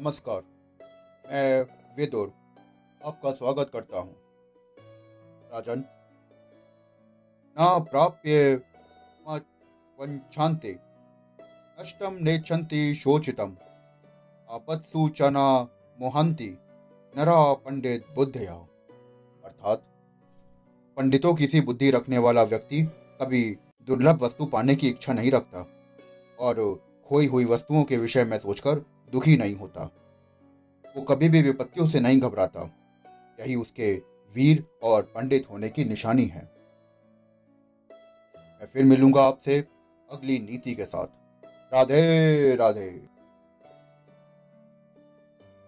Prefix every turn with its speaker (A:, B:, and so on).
A: नमस्कार, मैं विदुर, आपका स्वागत करता हूँ। राजन, न प्राप्य वंशान्ते नष्टम नेच्छन्ति शोचितम, आपत्सु च न मोहंती नरा पंडित बुद्धया। अर्थात, पंडितों की सी बुद्धि रखने वाला व्यक्ति कभी दुर्लभ वस्तु पाने की इच्छा नहीं रखता, और खोई हुई वस्तुओं के विषय में सोचकर दुखी नहीं होता। वो कभी भी विपत्तियों से नहीं घबराता। यही उसके वीर और पंडित होने की निशानी है। मैं फिर मिलूँगा आपसे अगली नीति के साथ। राधे राधे।